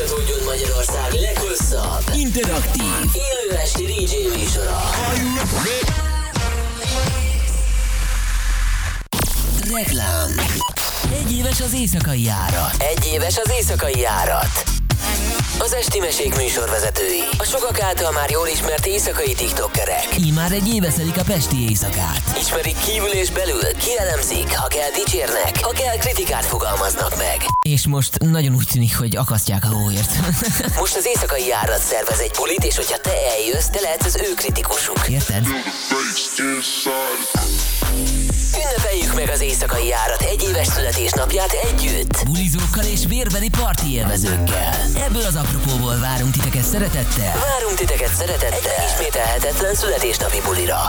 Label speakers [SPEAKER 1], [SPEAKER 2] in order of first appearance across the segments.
[SPEAKER 1] Folytatódjon Magyarország leghosszabb, interaktív, élő esti DJ műsora. Reklám Egy éves az éjszakai járat. Egy éves az éjszakai járat. Az Esti Mesék műsorvezetői. A sokak által már jól ismert éjszakai tiktokkerek. Így már egy éve szedik a Pesti éjszakát. Ismerik kívül és belül, kielemzik, ha kell dicsérnek, ha kell kritikát fogalmaznak meg. És most nagyon úgy tűnik, hogy akasztják a hóért. most az éjszakai járat szervez egy bulit, és hogyha te eljössz, te lehetsz az ő kritikusuk. Érted? Ünnepeljük meg az éjszakai járat egy éves születésnapját együtt. Bulizókkal és vérbeli parti élvezőkkel. Ebből az apropóból várunk titeket szeretettel. Várunk titeket szeretettel. Egy ismételhetetlen születésnapi bulira.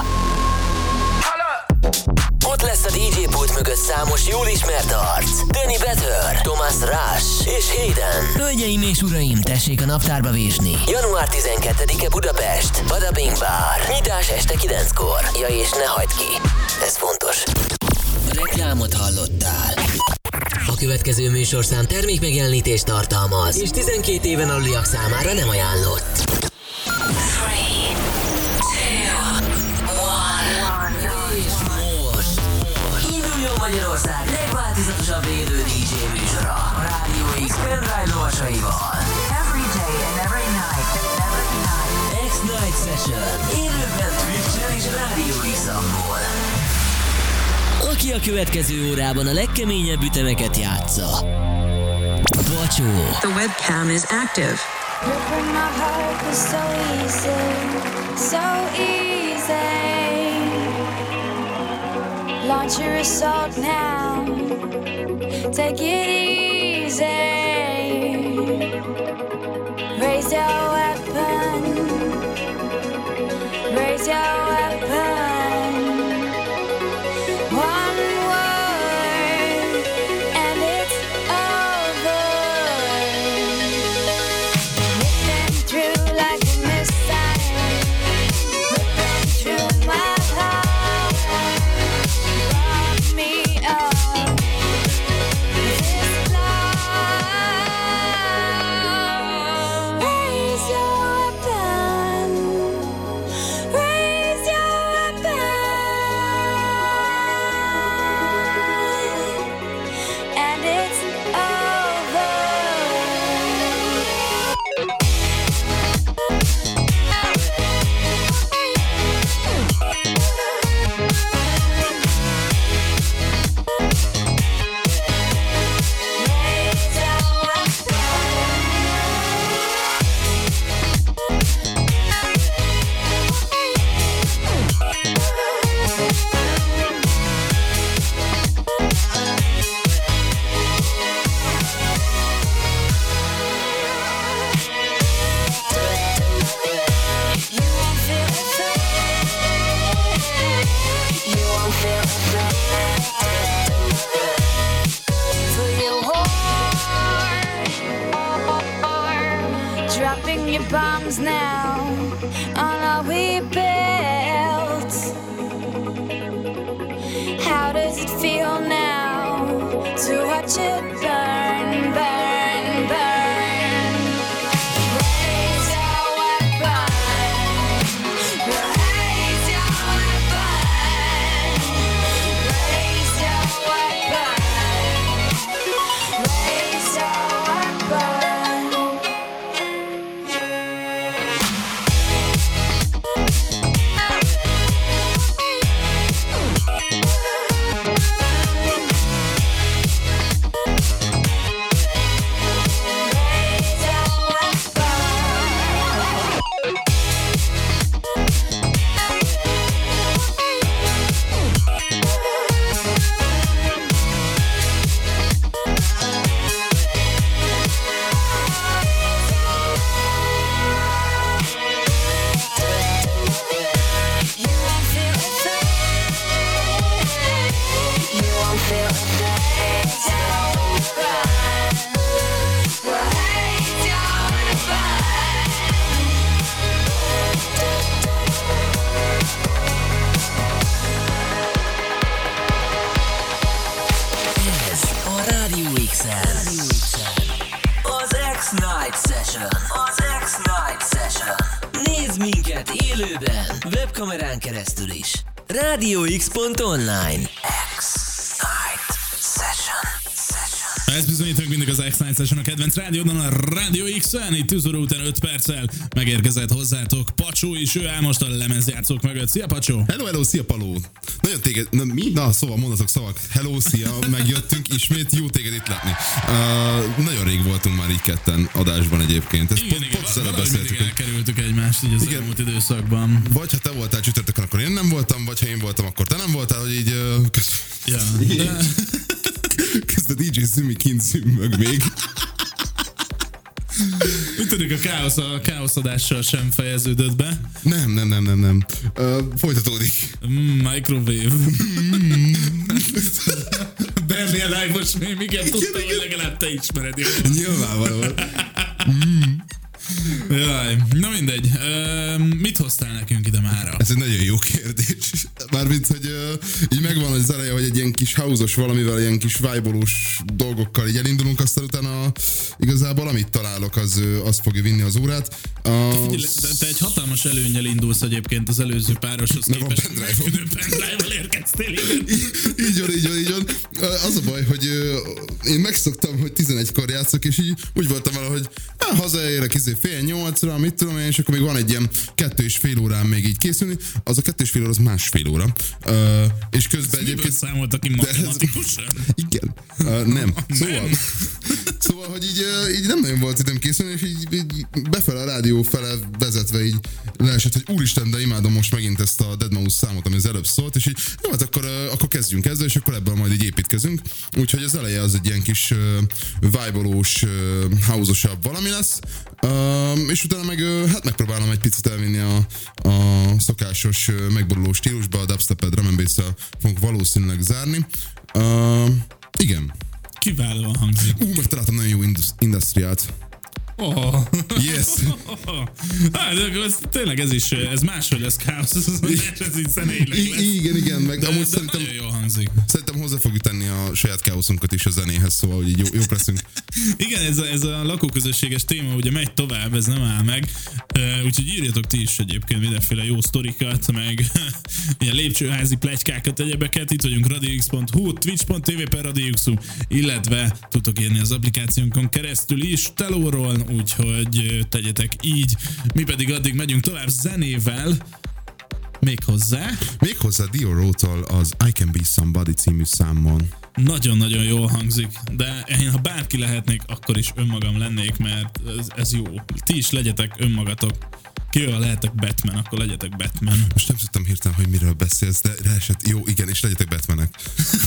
[SPEAKER 1] Ott lesz a DJ pult mögött számos jól ismert arc. Danny Better, Thomas Rush és Hayden. Hölgyeim és uraim, tessék a naptárba vésni. Január 12-e Budapest, Badabing Bar. Nyitás este 9-kor. Ja és ne hagyd ki, ez fontos. Reklámot hallottál. A következő műsorszám termékmegjelenítést tartalmaz, és 12 éven aluliak számára nem ajánlott. És Magyarország legváltozatosabb élő DJ műsora a Rádió X pendrive lovasaival.
[SPEAKER 2] Every day and every night, every night.
[SPEAKER 1] X-Night Session élőben Twitch-en és Rádió x Aki a következő órában a legkeményebb ütemeket játsza. Bacsó,
[SPEAKER 2] The webcam is active.
[SPEAKER 3] Ripping my heart was so easy, so easy. Launch your assault now. Take it easy.
[SPEAKER 4] Session
[SPEAKER 5] a kedvenc rádiódon, a Radio X-en, itt 10 óra után 5 perccel megérkezett hozzátok Pacsó is, ő áll most a lemezjátszók mögött. Szia Pacsó!
[SPEAKER 6] Hello, hello, szia Paló! Nagyon téged, na, mi? Na, szóval mondatok szavak. Hello, szia, megjöttünk, ismét jó téged itt látni. Uh, nagyon rég voltunk már így ketten adásban egyébként. Ezt
[SPEAKER 5] Igen,
[SPEAKER 6] pont,
[SPEAKER 5] igen,
[SPEAKER 6] pont az előbb beszéltük. hogy
[SPEAKER 5] elkerültük egymást így az
[SPEAKER 6] Igen.
[SPEAKER 5] elmúlt időszakban.
[SPEAKER 6] Vagy ha te voltál csütörtökön, akkor én nem voltam, vagy ha én voltam, akkor te nem voltál, hogy így uh, köz...
[SPEAKER 5] Ja, de,
[SPEAKER 6] közben DJ Zümi kint zümmög még.
[SPEAKER 5] úgy tűnik a káosz, a káoszadással sem fejeződött be.
[SPEAKER 6] Nem, nem, nem, nem, nem. Uh, folytatódik.
[SPEAKER 5] Mm, microwave. Bernie Live-os mémiket tudtam, hogy legalább te ismered. Jó?
[SPEAKER 6] Nyilvánvalóan.
[SPEAKER 5] Jaj, na mindegy. Ö, mit hoztál nekünk ide mára?
[SPEAKER 6] Ez egy nagyon jó kérdés. Mármint, hogy uh, így megvan az eleje, hogy egy ilyen kis hausos valamivel, ilyen kis vibe dolgokkal így elindulunk, aztán utána igazából amit találok, az, az fogja vinni az órát. Uh,
[SPEAKER 5] Figyelj, te, te egy hatalmas előnyel indulsz egyébként az előző pároshoz
[SPEAKER 6] van
[SPEAKER 5] képest.
[SPEAKER 6] pendrive-om.
[SPEAKER 5] Megtűnő pendrive-val érkeztél,
[SPEAKER 6] így van, így van, így van. Az a baj, hogy én megszoktam, hogy 11-kor játszok, és így úgy voltam vele, hogy hazaérek izé fél nyolcra, mit tudom én, és akkor még van egy ilyen kettő és fél órán még így készülni. Az a kettő és fél óra, az másfél óra. Uh, és közben
[SPEAKER 5] Miből
[SPEAKER 6] egyébként...
[SPEAKER 5] számoltak ki
[SPEAKER 6] De ez-? Igen. Uh, nem. Szóval, szóval, hogy így, így nem nagyon volt időm készülni, és így, így befele a rádió fele vezetve így leesett, hogy úristen, de imádom most megint ezt a Dead Mouse számot, ami az előbb szólt, és így, jó, hát akkor, akkor kezdjünk ezzel, és akkor ebből majd így építkezünk. Úgyhogy az eleje az egy ilyen kis uh, vibe-olós, uh, house-osabb valami lesz, uh, és utána meg uh, hát megpróbálom egy picit elvinni a, a szokásos uh, megboruló stílusba, a dubstep-et, drum fogunk valószínűleg zárni. Uh, igen.
[SPEAKER 5] Kiválóan hangzik.
[SPEAKER 6] Ú, megtaláltam nagyon jó indus- industriát.
[SPEAKER 5] Oh.
[SPEAKER 6] Yes.
[SPEAKER 5] Hát, de akkor ez, tényleg ez is, ez máshogy lesz káosz, ez, így zeneileg
[SPEAKER 6] I-
[SPEAKER 5] lesz.
[SPEAKER 6] igen, igen, meg
[SPEAKER 5] De,
[SPEAKER 6] amúgy
[SPEAKER 5] de
[SPEAKER 6] szerintem,
[SPEAKER 5] nagyon jól hangzik.
[SPEAKER 6] szerintem hozzá fogjuk tenni a saját káoszunkat is a zenéhez, szóval hogy így jó, jók leszünk.
[SPEAKER 5] Igen, ez a, ez a lakóközösséges téma ugye megy tovább, ez nem áll meg, úgyhogy írjatok ti is egyébként mindenféle jó sztorikat, meg ilyen lépcsőházi pletykákat, egyebeket, itt vagyunk radiox.hu, twitch.tv per radioxu, illetve tudtok írni az applikációnkon keresztül is telóról, úgyhogy tegyetek így, mi pedig addig megyünk tovább zenével, még hozzá.
[SPEAKER 6] Méghozzá Dio Rótól az I Can Be Somebody című számon.
[SPEAKER 5] Nagyon-nagyon jól hangzik, de én ha bárki lehetnék, akkor is önmagam lennék, mert ez, ez jó. Ti is legyetek önmagatok. Kivel lehetek Batman, akkor legyetek Batman.
[SPEAKER 6] Most nem tudtam hirtelen, hogy miről beszélsz, de leesett. Jó, igen, és legyetek Batmanek.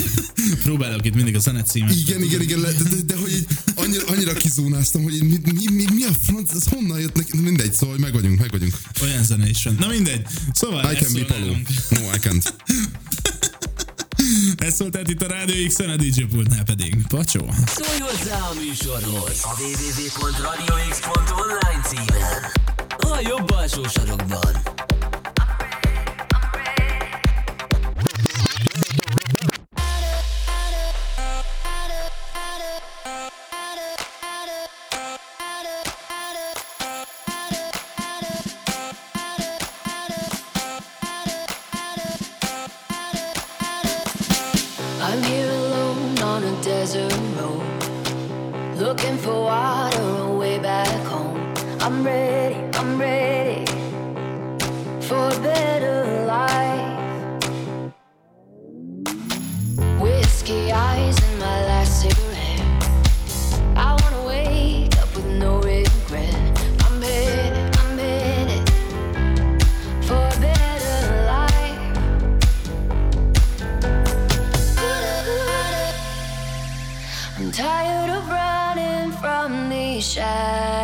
[SPEAKER 5] Próbálok itt mindig a zenecímet.
[SPEAKER 6] Igen, igen, igen, le, de, de, de, hogy így annyira, annyira kizónáztam, hogy mi, mi, mi, mi a franc, ez honnan jött neki, mindegy, szóval hogy meg vagyunk, meg vagyunk.
[SPEAKER 5] Olyan zene is van. Na mindegy. Szóval
[SPEAKER 6] I
[SPEAKER 5] ez
[SPEAKER 6] can be Paló. No, I can't.
[SPEAKER 5] Ez szólt tehát itt a Rádió X-en, a DJ pultnál pedig. Pacsó.
[SPEAKER 4] Szólj hozzá a műsorhoz a www.radiox.online címen. Ha jobba, så kör we.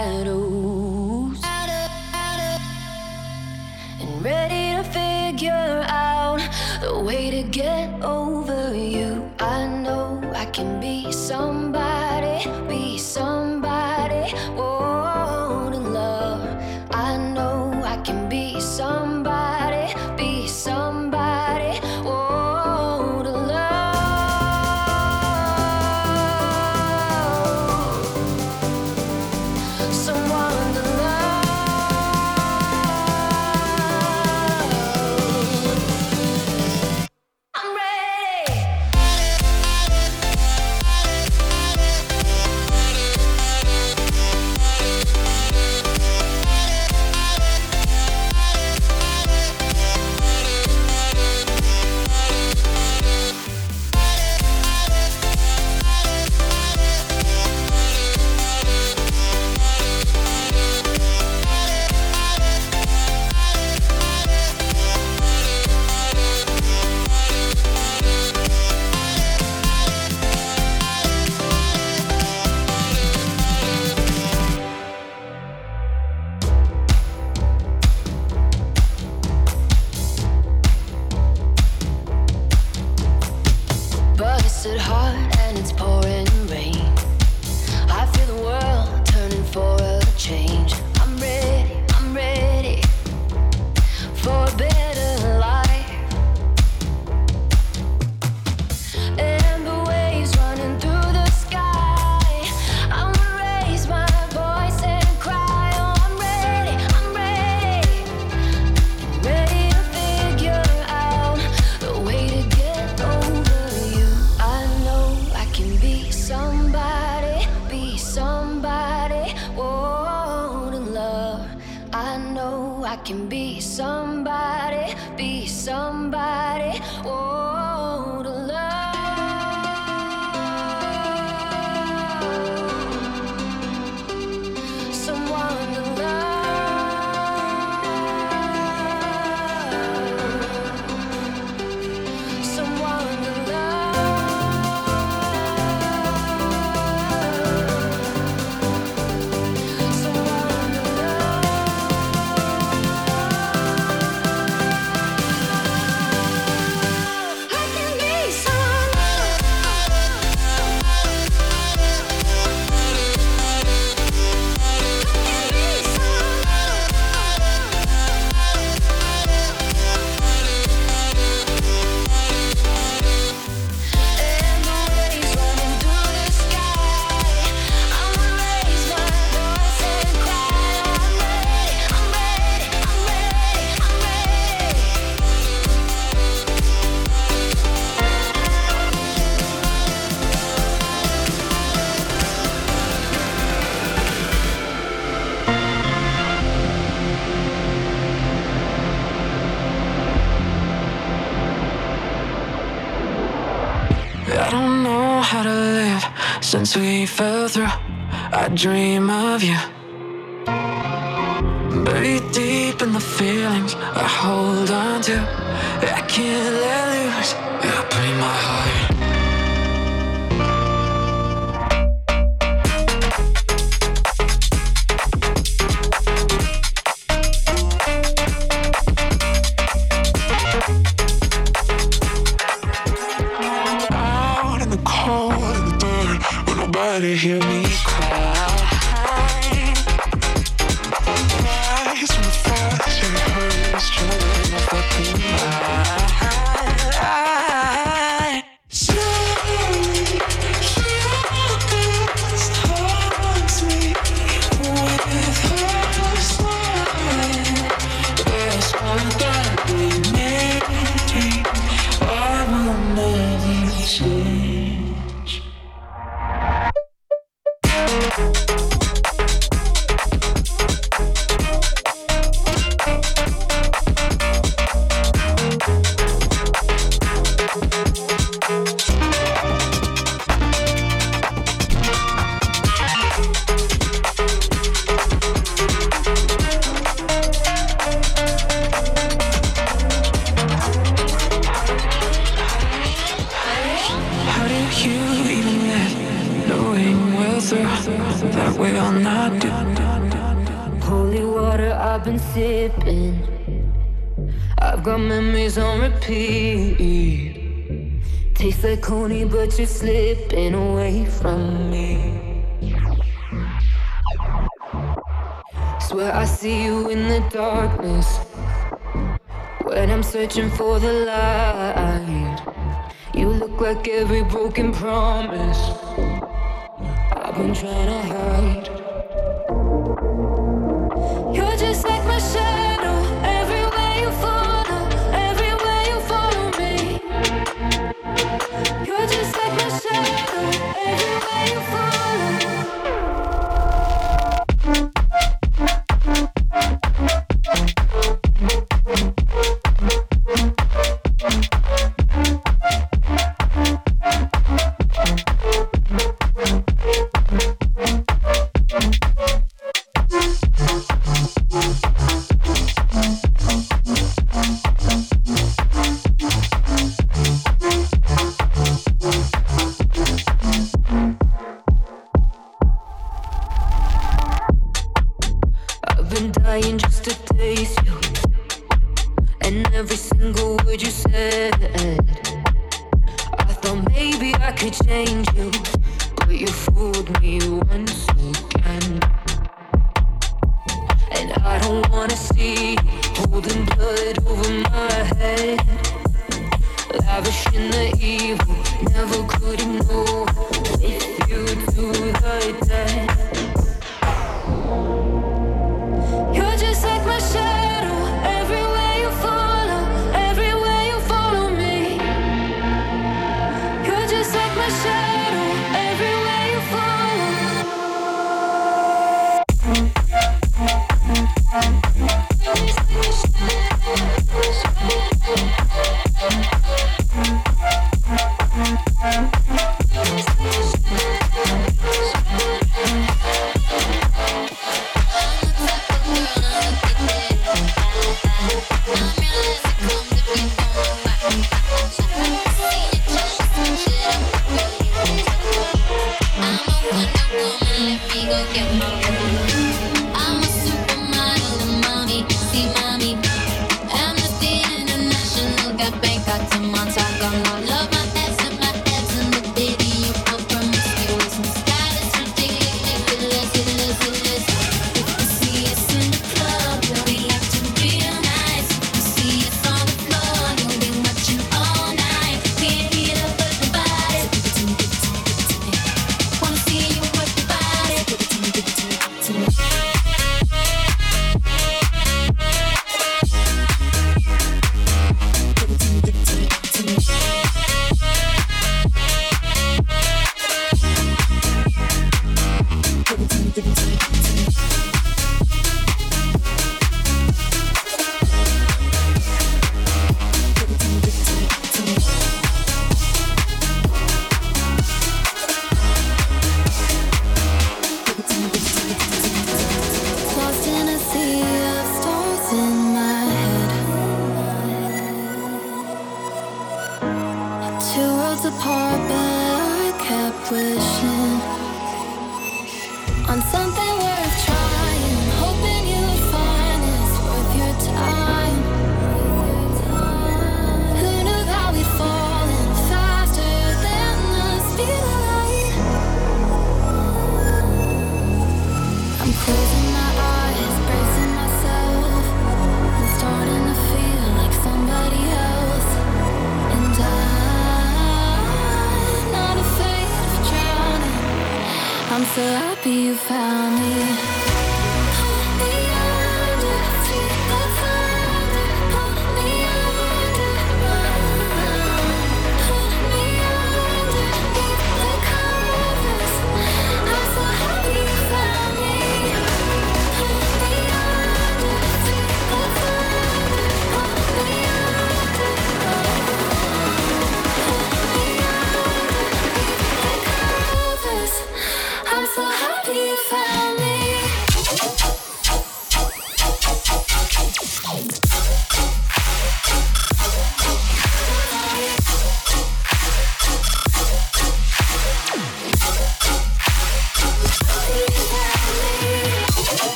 [SPEAKER 4] through, I dream of you. Buried deep in the feelings I hold on to, I can't let loose. I put my
[SPEAKER 3] see you in the darkness when I'm searching for the light. You look like every broken promise I've been trying to hide.
[SPEAKER 7] get low.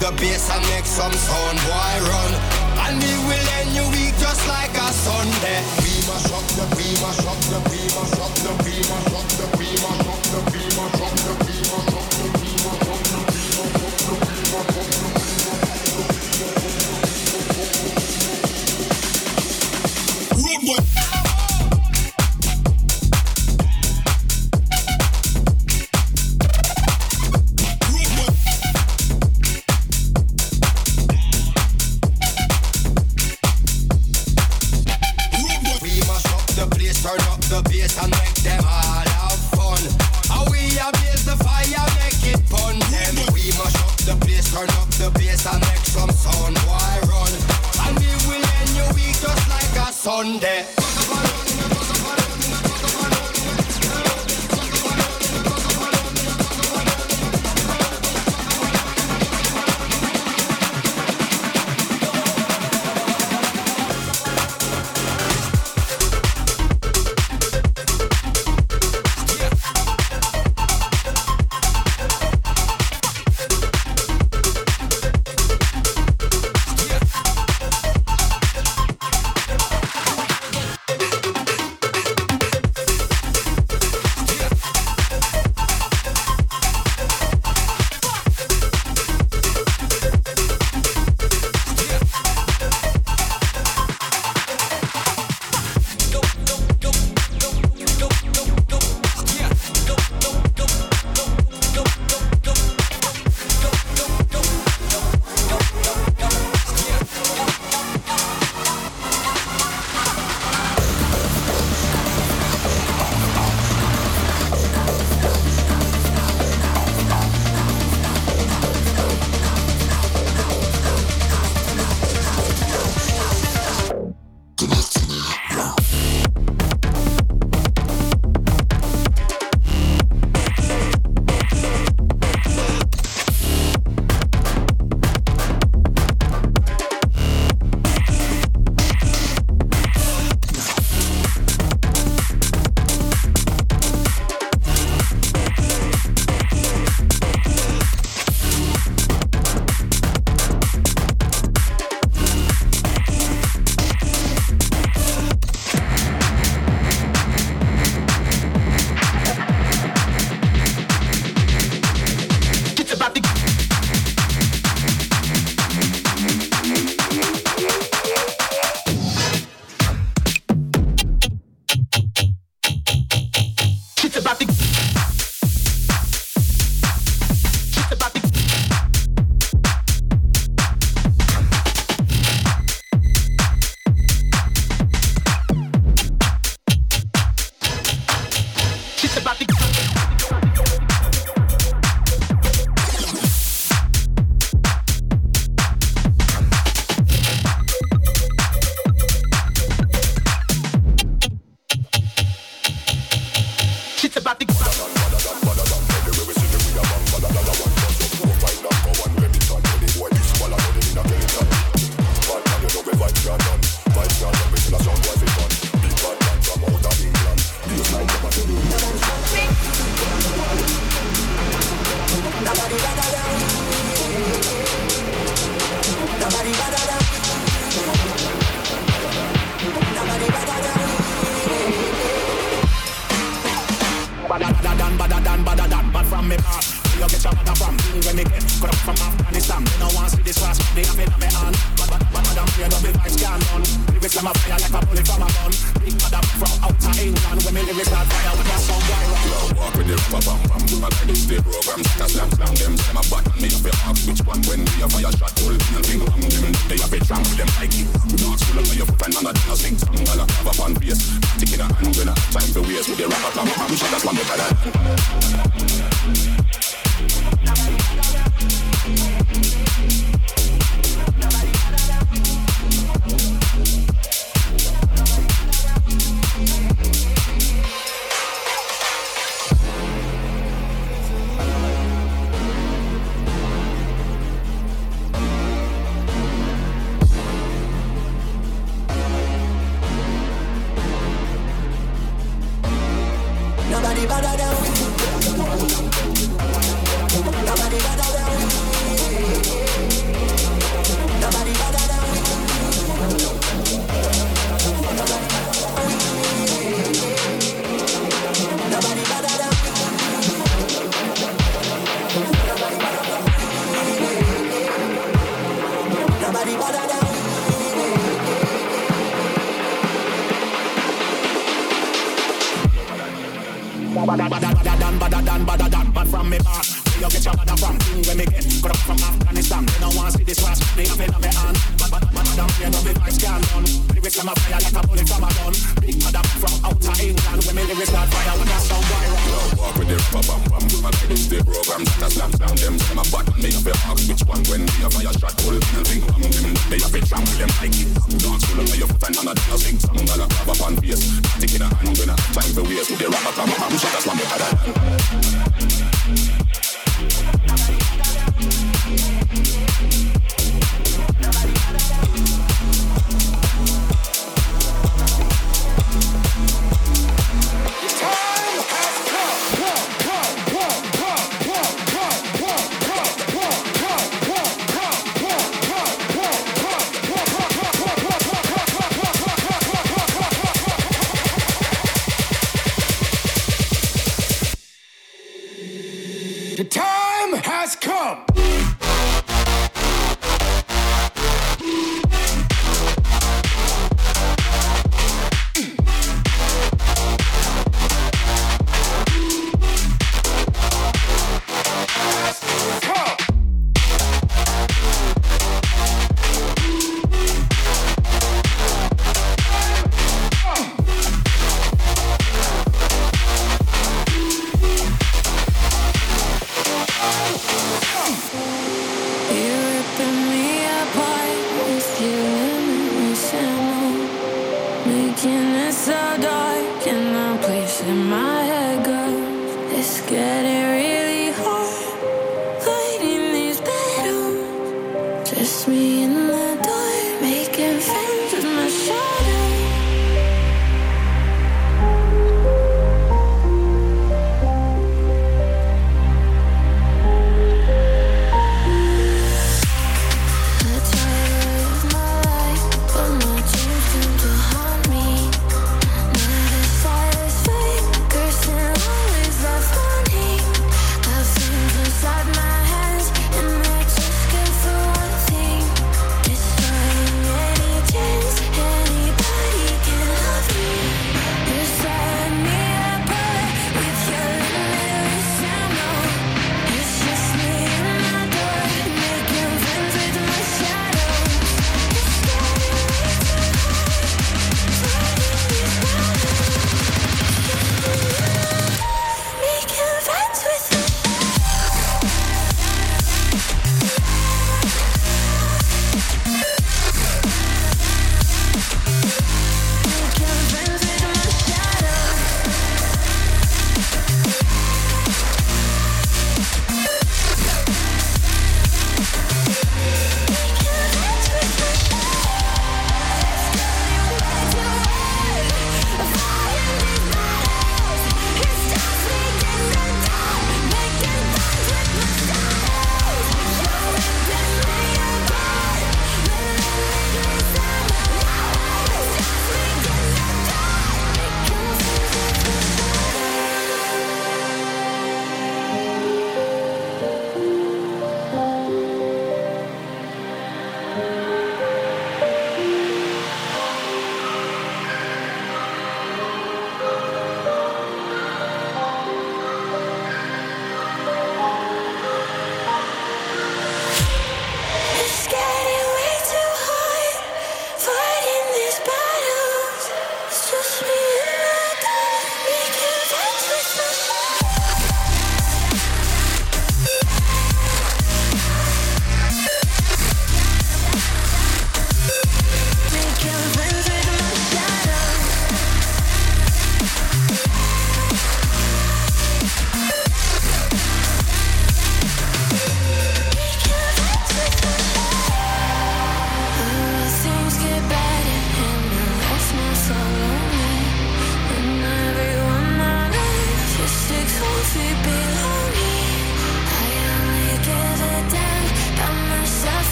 [SPEAKER 7] the
[SPEAKER 8] bass and make some sound. boy run? And we will end your week just like a Sunday. We must up the, we must up the, we must up the, we
[SPEAKER 9] must up the, we must up the, we
[SPEAKER 10] must up the. start
[SPEAKER 7] walk with them, pop bam bam. My head is the program that I slam down them. Them a bad me up your ask which one when me a fire shot pull them and ring on them. They have a jam with them like it. Dance full of your foot and another thing sing song. Gonna grab up on face. Take in a hand when I time for waste. With the rap a bam bam. Shut us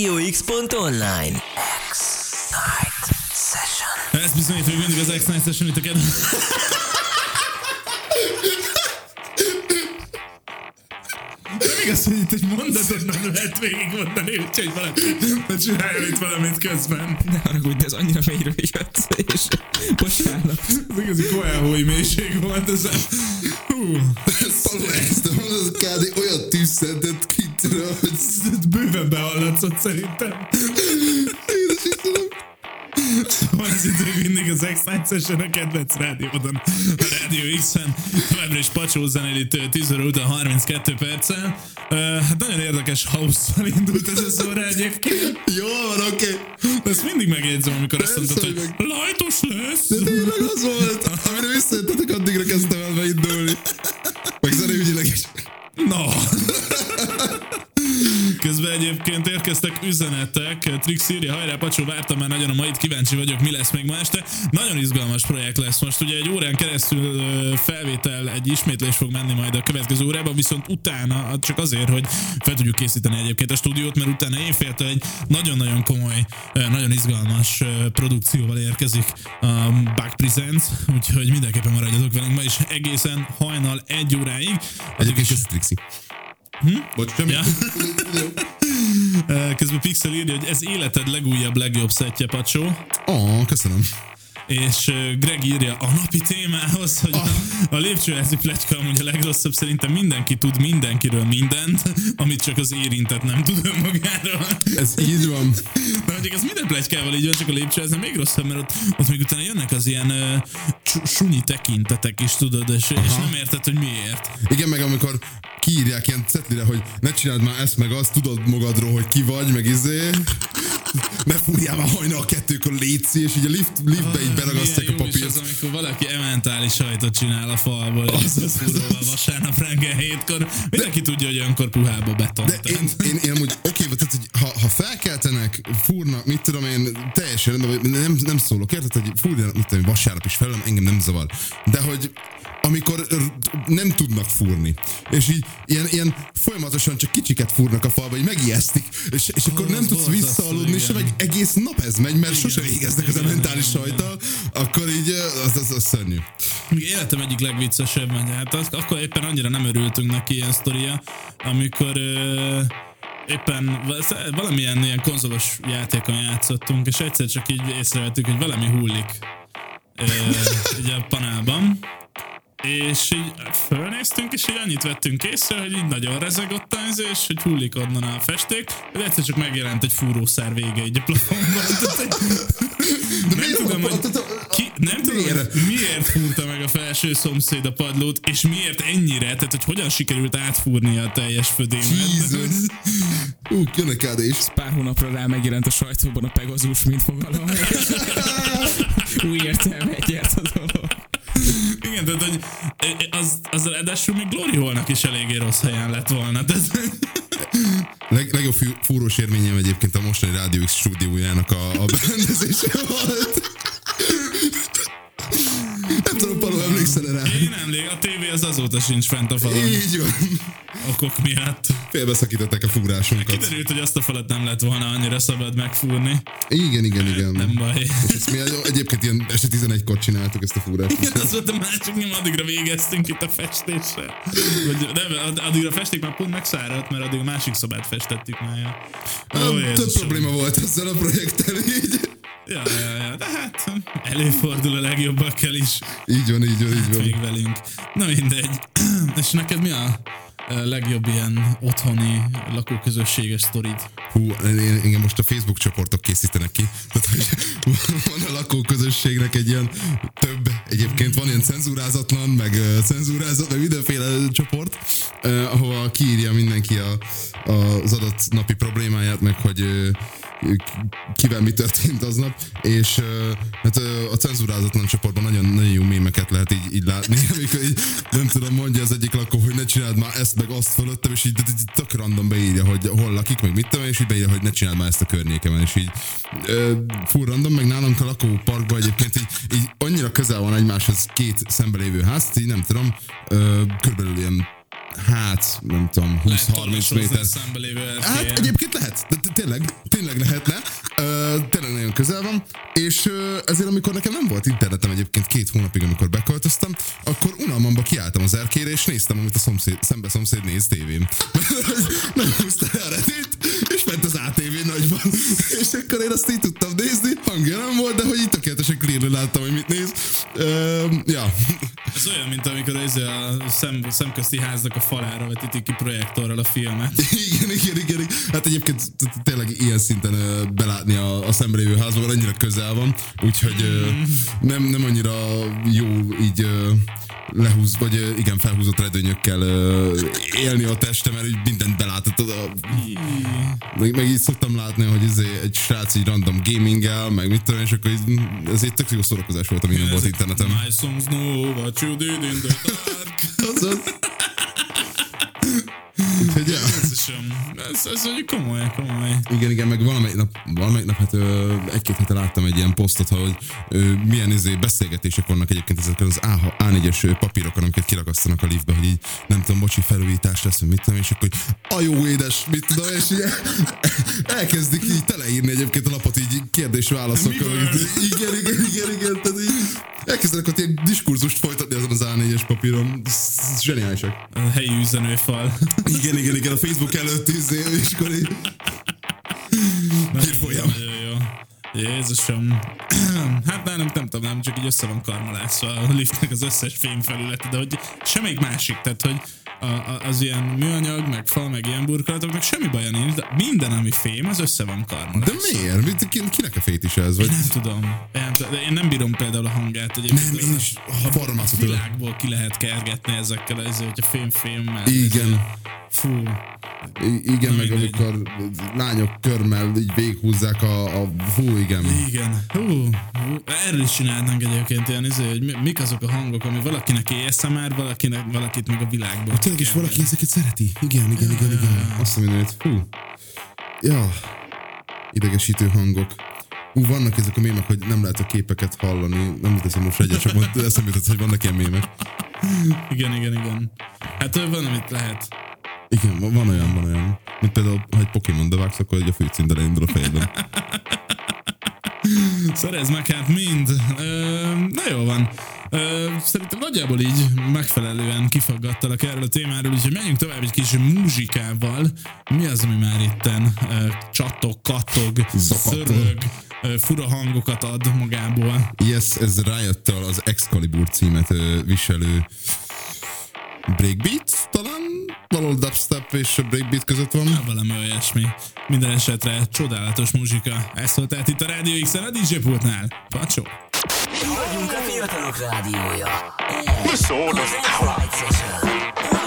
[SPEAKER 1] RádioX.online X-Night Session
[SPEAKER 5] Ezt bizonyít, hogy mindig az X-Night Session itt a kedves. De még az, hogy itt egy mondatot nem lehet végigmondani, úgyhogy valaki ne csináljon itt valamit közben.
[SPEAKER 11] Ne haragudj, de ez annyira mélyről jött, és bocsánat.
[SPEAKER 5] Ez igazi koelhói mélység volt ez. a- Hú,
[SPEAKER 6] Paló, ezt a mondatot kb. olyan tűzszentett kitről, hogy
[SPEAKER 5] ez bőven behallatszott szerintem.
[SPEAKER 6] édes Istenem.
[SPEAKER 5] Ez itt még mindig az Session a kedvenc rádiódon. A Rádió X-en továbbra is Pacsó zenél itt ö, 10 óra után 32 perccel. Uh, hát nagyon érdekes house indult ez a szóra egyébként.
[SPEAKER 6] Jó van, oké.
[SPEAKER 5] De Ezt mindig megjegyzem, amikor azt
[SPEAKER 6] Persze,
[SPEAKER 5] mondtad, hogy
[SPEAKER 6] hogy
[SPEAKER 5] lajtos lesz.
[SPEAKER 6] De tényleg az volt, amire visszajöttetek, addigra
[SPEAKER 5] egyébként érkeztek üzenetek. Trix írja, hajrá, Pacsó, vártam már nagyon a mait, kíváncsi vagyok, mi lesz még ma este. Nagyon izgalmas projekt lesz most. Ugye egy órán keresztül felvétel, egy ismétlés fog menni majd a következő órában, viszont utána csak azért, hogy fel tudjuk készíteni egyébként a stúdiót, mert utána éjféltől egy nagyon-nagyon komoly, nagyon izgalmas produkcióval érkezik a Bug Presents, úgyhogy mindenképpen maradjatok velünk ma is egészen hajnal egy óráig.
[SPEAKER 6] Egyébként ez Trixi.
[SPEAKER 5] Hm?
[SPEAKER 6] Bocs, semmi.
[SPEAKER 5] Ja. Közben Pixel írja, hogy ez életed legújabb, legjobb szettje, Pacsó.
[SPEAKER 6] Ó, köszönöm.
[SPEAKER 5] És Greg írja a napi témához, hogy a, a lépcsőházi pletyka amúgy a legrosszabb, szerintem mindenki tud mindenkiről mindent, amit csak az érintett nem tud önmagáról.
[SPEAKER 6] Ez így van.
[SPEAKER 5] De mondjuk ez minden plegykával így van, csak a lépcsőház még rosszabb, mert ott, ott még utána jönnek az ilyen csu- sunyi tekintetek is, tudod, és, és nem érted, hogy miért.
[SPEAKER 6] Igen, meg amikor kiírják ilyen cetlire, hogy ne csináld már ezt meg azt, tudod magadról, hogy ki vagy, meg izé. Ne fúrjál már hajnal kettőkor létszi, és így a lift, liftbe így beragasztják a papírt.
[SPEAKER 5] Az, amikor valaki ementális sajtot csinál a falból, és
[SPEAKER 6] Az- az-
[SPEAKER 5] fúróval vasárnap reggel hétkor. Mindenki tudja, hogy olyankor puhába beton.
[SPEAKER 6] De én, én, én amúgy oké, okay, tehát, hogy ha, ha felkeltenek, fúrnak, mit tudom én, teljesen rendben, nem, nem szólok, érted, hogy fúrjanak, mit tudom vasárnap is felem, engem nem zavar. De hogy amikor nem tudnak fúrni, és így ilyen, ilyen folyamatosan csak kicsiket fúrnak a falba, így megijesztik, és, és akkor
[SPEAKER 5] Az
[SPEAKER 6] nem tudsz visszaaludni, és
[SPEAKER 5] igen.
[SPEAKER 6] meg egész nap ez megy, mert sose végeznek az
[SPEAKER 5] igen,
[SPEAKER 6] mentális
[SPEAKER 5] igen,
[SPEAKER 6] sajtal, akkor így az, az, az szörnyű.
[SPEAKER 5] Még életem egyik legviccesebb. Hát az, akkor éppen annyira nem örültünk neki ilyen sztoria, amikor ö, éppen va- valamilyen ilyen konzolos játékon játszottunk, és egyszer csak így észrevettük, hogy valami hullik ö, így a panelban, és így fölnéztünk, és így annyit vettünk észre, hogy így nagyon rezeg ott az, és hogy hullik onnan a festék, de egyszer csak megjelent egy fúrószár vége így a plafonban. Nem
[SPEAKER 6] miért
[SPEAKER 5] tudom, hogy ki, nem tudom,
[SPEAKER 6] Miért?
[SPEAKER 5] hogy miért fúrta meg a felső szomszéd a padlót, és miért ennyire, tehát hogy hogyan sikerült átfúrnia a teljes födémet.
[SPEAKER 6] Jesus. Ú, jön a kádés.
[SPEAKER 11] Pár hónapra rá megjelent a sajtóban a Pegazus, mint fogalom. Új értelme a.
[SPEAKER 5] Igen, tehát hogy az, az ráadásul még Glory Hallnak is eléggé rossz helyen lett volna. Tehát,
[SPEAKER 6] Leg, legjobb fú- fúrós élményem egyébként a mostani Rádió X stúdiójának a, a berendezése volt. Nem tudom, Paló, emlékszel rá?
[SPEAKER 5] én emlék, a tévé az azóta sincs fent a falon.
[SPEAKER 6] Így van.
[SPEAKER 5] Okok miatt.
[SPEAKER 6] Félbeszakították a fúrásunkat.
[SPEAKER 5] Kiderült, hogy azt a falat nem lett volna annyira szabad megfúrni.
[SPEAKER 6] Igen, igen, igen.
[SPEAKER 5] Nem baj.
[SPEAKER 6] És ezt mi egyébként ilyen este 11-kor csináltuk ezt a fúrást.
[SPEAKER 5] Igen, az volt a másik, nem addigra végeztünk itt a festéssel. Vagy nem, ad- addigra festék már pont megszáradt, mert addig a másik szobát festettük már. Ó,
[SPEAKER 6] Több probléma volt ezzel a projekttel, így.
[SPEAKER 5] Ja, ja, ja, de hát előfordul a legjobbakkel is.
[SPEAKER 6] Így van, így van, így
[SPEAKER 5] Hát
[SPEAKER 6] van.
[SPEAKER 5] még velünk. Na mindegy. És neked mi a ö, legjobb ilyen otthoni lakóközösséges sztorid?
[SPEAKER 6] Hú, én, engem most a Facebook csoportok készítenek ki. Tehát, hogy van a lakóközösségnek egy ilyen több, egyébként van ilyen cenzúrázatlan, meg ö, cenzúrázat, meg mindenféle csoport, eh, ahova kiírja mindenki a, a, az adott napi problémáját, meg hogy ö, kivel mi történt aznap, és hát a cenzúrázatlan csoportban nagyon, nagyon jó mémeket lehet így, így látni, amikor így, nem tudom, mondja az egyik lakó, hogy ne csináld már ezt, meg azt fölöttem, és így, így, tök random beírja, hogy hol lakik, meg mit tudom, és így beírja, hogy ne csináld már ezt a környékemen, és így fú, random, meg nálunk a lakóparkban egyébként így, így annyira közel van egymáshoz két szembelévő ház, így nem tudom, körülbelül ilyen hát, nem tudom, 20-30 méter. Hát egyébként lehet, de tényleg, tényleg lehetne. Ö, tényleg nagyon közel van, és ezért amikor nekem nem volt internetem egyébként két hónapig, amikor beköltöztem, akkor unalmamba kiálltam az erkére, és néztem, amit a szomszéd, szembe szomszéd néz tévén. nem húzta le a redét, és ment az nagyban. és akkor én azt így tudtam nézni, hangja nem volt, de hogy így tökéletesen clearly láttam, hogy mit néz. Ö, ja.
[SPEAKER 5] Ez olyan, mint amikor ez a szem, szemközti háznak a falára vetítik ki projektorral a filmet.
[SPEAKER 6] Igen, igen, igen. igen. Hát egyébként tényleg ilyen szinten belátni a, a szembelévő házban, mert annyira közel van, úgyhogy ö, nem, nem annyira jó így lehúz, vagy igen, felhúzott redőnyökkel élni a testem, mert úgy mindent belátod. A, meg, meg így szoktam látni, hogy izé egy srác így random gamingel, meg mit tudom, és akkor így, ez egy tök jó szórakozás volt, ami nem volt internetem.
[SPEAKER 5] My songs know what you did in the dark.
[SPEAKER 6] Azaz. Úgyhogy, ja.
[SPEAKER 5] Jézusom, ez, ez mondjuk komoly, komoly.
[SPEAKER 6] Igen, igen, meg valamelyik nap, valamelyik nap hát ö, egy-két hete láttam egy ilyen posztot, hogy ö, milyen izé, beszélgetések vannak egyébként ezekkel az A- A4-es papírokon, amiket kirakasztanak a liftbe, hogy így nem tudom, bocsi, felújítás lesz, mit tudom, és akkor hogy a jó édes, mit tudom, és így elkezdik így teleírni egyébként a lapot így kérdés-válaszokkal. hogy Igen, igen, igen, igen, tehát így elkezdenek ott ilyen diskurzust folytatni azon az A4-es papíron. Zseniálisak.
[SPEAKER 5] A helyi üzenőfal.
[SPEAKER 6] Igen, igen, igen, a Facebook előtt izé, és akkor így... Hírfolyam.
[SPEAKER 5] Jézusom. Hát nálunk nem tudom, nem csak így össze van karmalászva a liftnek az összes fémfelülete, de hogy semmelyik másik, tehát hogy a, a, az ilyen műanyag, meg fal, meg ilyen burkolatoknak semmi baja nincs, de minden, ami fém, az össze van karmalászva.
[SPEAKER 6] De miért? Mit, ki- kinek a fétis ez? Vagy?
[SPEAKER 5] Nem tudom. Én, de én nem bírom például a hangját. Egyébként
[SPEAKER 6] Nem, én is
[SPEAKER 5] a világból ki lehet kergetni ezekkel, ezzel, hogyha fém-fémmel.
[SPEAKER 6] Igen.
[SPEAKER 5] Fú.
[SPEAKER 6] I- igen, meg
[SPEAKER 5] mindegy.
[SPEAKER 6] amikor lányok körmel így véghúzzák a, a fú, igen.
[SPEAKER 5] Igen. Hú, hú, erről is csinálnánk egyébként ilyen izé, hogy mi- mik azok a hangok, ami valakinek ASMR, valakinek, valakit meg a világból.
[SPEAKER 6] Tényleg is valaki ezeket szereti. Igen, igen, igen, igen. Azt mondom, hogy fú. Ja. Idegesítő hangok. Ú, vannak ezek a mémek, hogy nem lehet a képeket hallani. Nem jut eszembe most egyet, csak mond, eszembe jutott, hogy vannak ilyen mémek.
[SPEAKER 5] Igen, igen, igen. Hát van, amit lehet.
[SPEAKER 6] Igen, van- olyan, van olyan. Mint például, ha egy Pokémon bevágsz, akkor egy a főcímben elindul a fejedben.
[SPEAKER 5] Szerez meg hát mind. Ö, na jó van. Ö, szerintem nagyjából így megfelelően kifaggattalak erről a témáról, úgyhogy menjünk tovább egy kis muzsikával. Mi az, ami már itten ö, csattog, kattog,
[SPEAKER 6] Zakatol.
[SPEAKER 5] szörög, ö, fura hangokat ad magából.
[SPEAKER 6] Yes, ez rájöttel az Excalibur címet ö, viselő breakbeat, talán valahol dubstep és a breakbeat között van.
[SPEAKER 5] Valami olyasmi. Minden esetre csodálatos muzsika. Ez volt tehát itt a Radio X-en a DJ pultnál. Pacsó!
[SPEAKER 1] Vagyunk a fiatalok rádiója. Ez az X-Ride Session.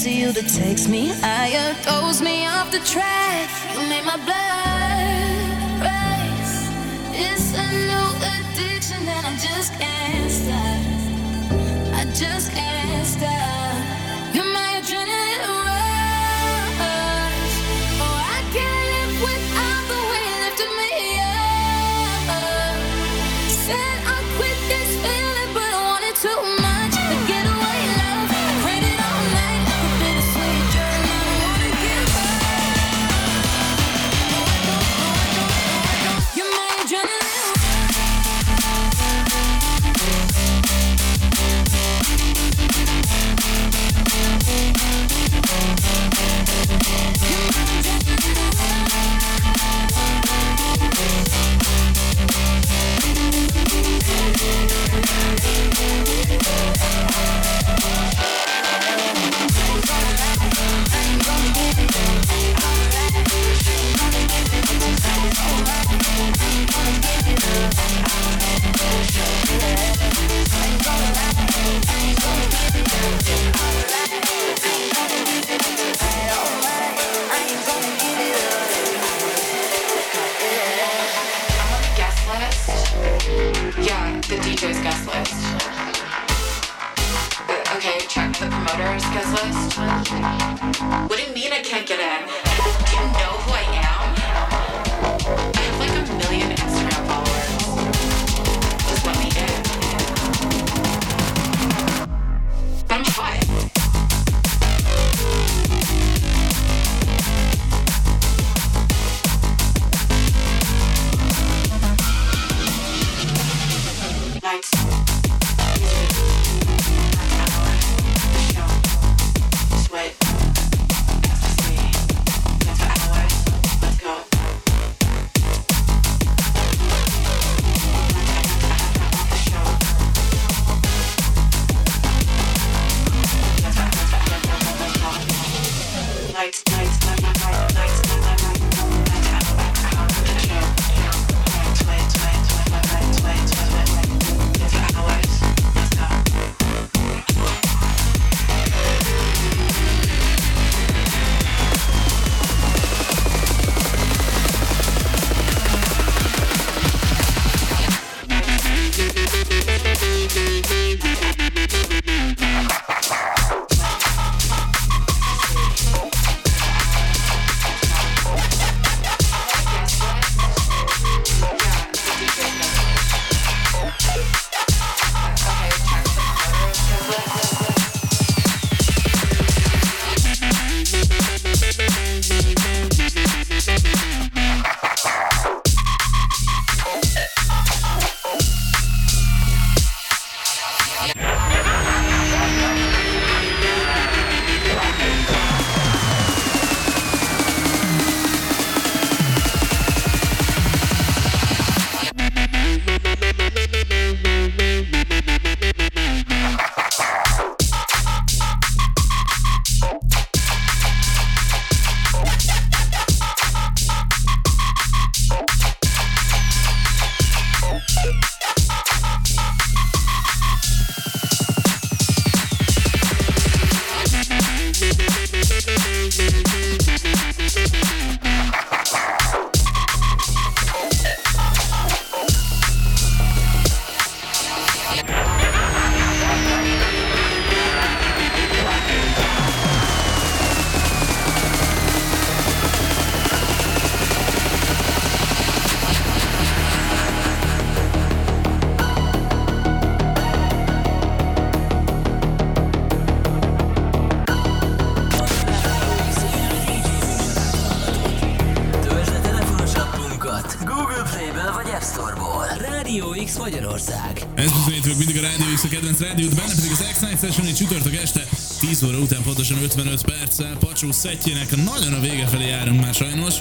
[SPEAKER 7] fancy you that takes me higher. the
[SPEAKER 12] DJ's guest list. Uh, okay, check the promoter's guest list. What do you mean I can't get in? Do you know who I am? I have like a million Instagram followers. Just let me in. I'm
[SPEAKER 5] hot. Pacsó szettjének nagyon a vége felé járunk már sajnos,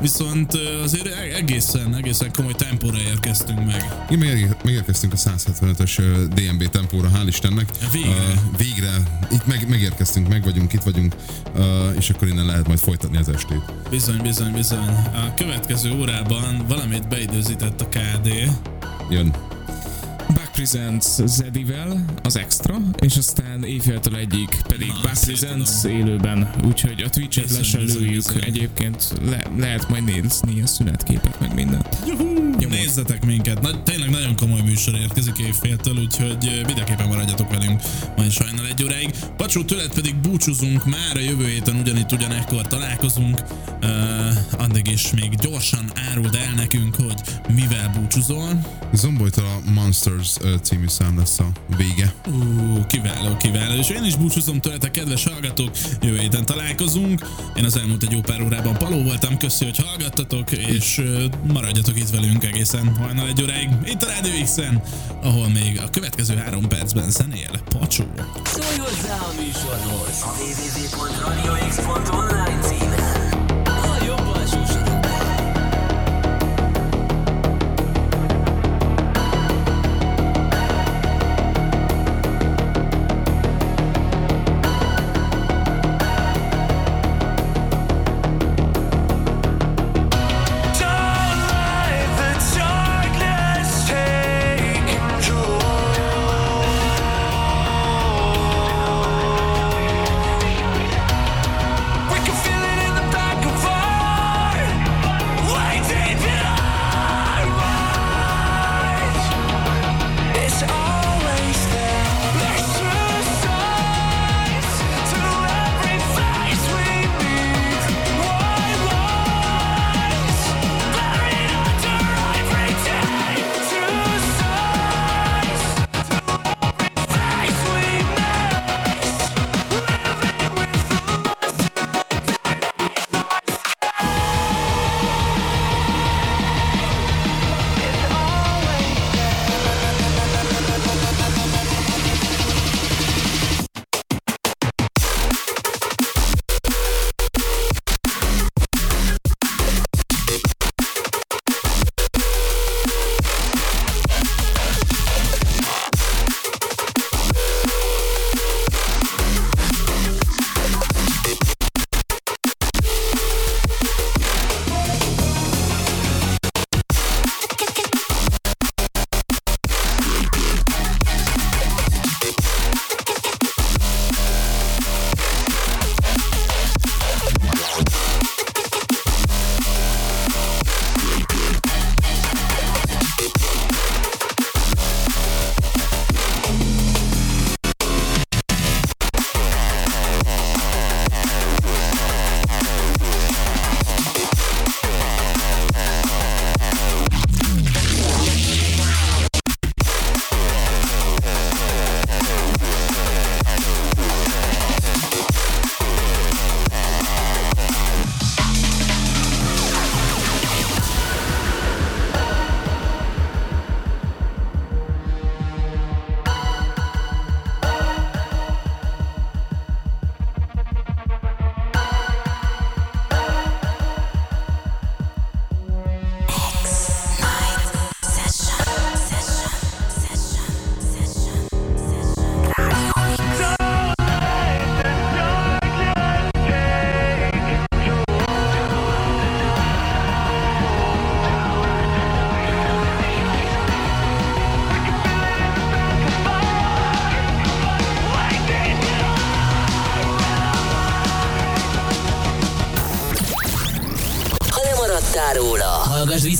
[SPEAKER 5] viszont azért e- egészen, egészen komoly tempóra érkeztünk meg.
[SPEAKER 6] Igen, megér- megérkeztünk a 175-ös ö, DNB tempóra, hál' Istennek.
[SPEAKER 5] Végre.
[SPEAKER 6] Uh, végre. Itt meg, megérkeztünk, meg vagyunk, itt vagyunk, uh, és akkor innen lehet majd folytatni az estét.
[SPEAKER 5] Bizony, bizony, bizony. A következő órában valamit beidőzített a KD.
[SPEAKER 6] Jön.
[SPEAKER 11] Presents Zedivel, az extra, és aztán éjféltől egyik pedig
[SPEAKER 5] Na,
[SPEAKER 11] Back Presents élőben, úgyhogy a Twitch-et le
[SPEAKER 5] Bizony,
[SPEAKER 11] se
[SPEAKER 5] bizony,
[SPEAKER 11] lőjük.
[SPEAKER 5] bizony.
[SPEAKER 11] Egyébként le, lehet majd nézni a szünetképet, meg mindent.
[SPEAKER 5] Nézzetek minket, Nagy, tényleg nagyon komoly műsor érkezik évféltől, úgyhogy mindenképpen maradjatok velünk majd sajnál egy óráig. Pacsó, tőled pedig búcsúzunk, már a jövő héten ugyanitt ugyanekkor találkozunk. Uh, addig is még gyorsan áruld el nekünk, hogy mivel búcsúzol.
[SPEAKER 6] Zombolytól a Monsters című szám lesz a vége.
[SPEAKER 5] Ú, kiváló, kiváló. És én is búcsúzom tőletek, kedves hallgatók. Jövő héten találkozunk. Én az elmúlt egy jó pár órában Paló voltam. Köszi, hogy hallgattatok, és maradjatok itt velünk egészen hajnal egy óráig. Itt a Rádió X-en, ahol még a következő három percben zenél Pacsó.
[SPEAKER 13] Szólj hozzá a műsorhoz a www.radiox.online.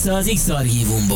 [SPEAKER 13] vissza az X-Archívumból.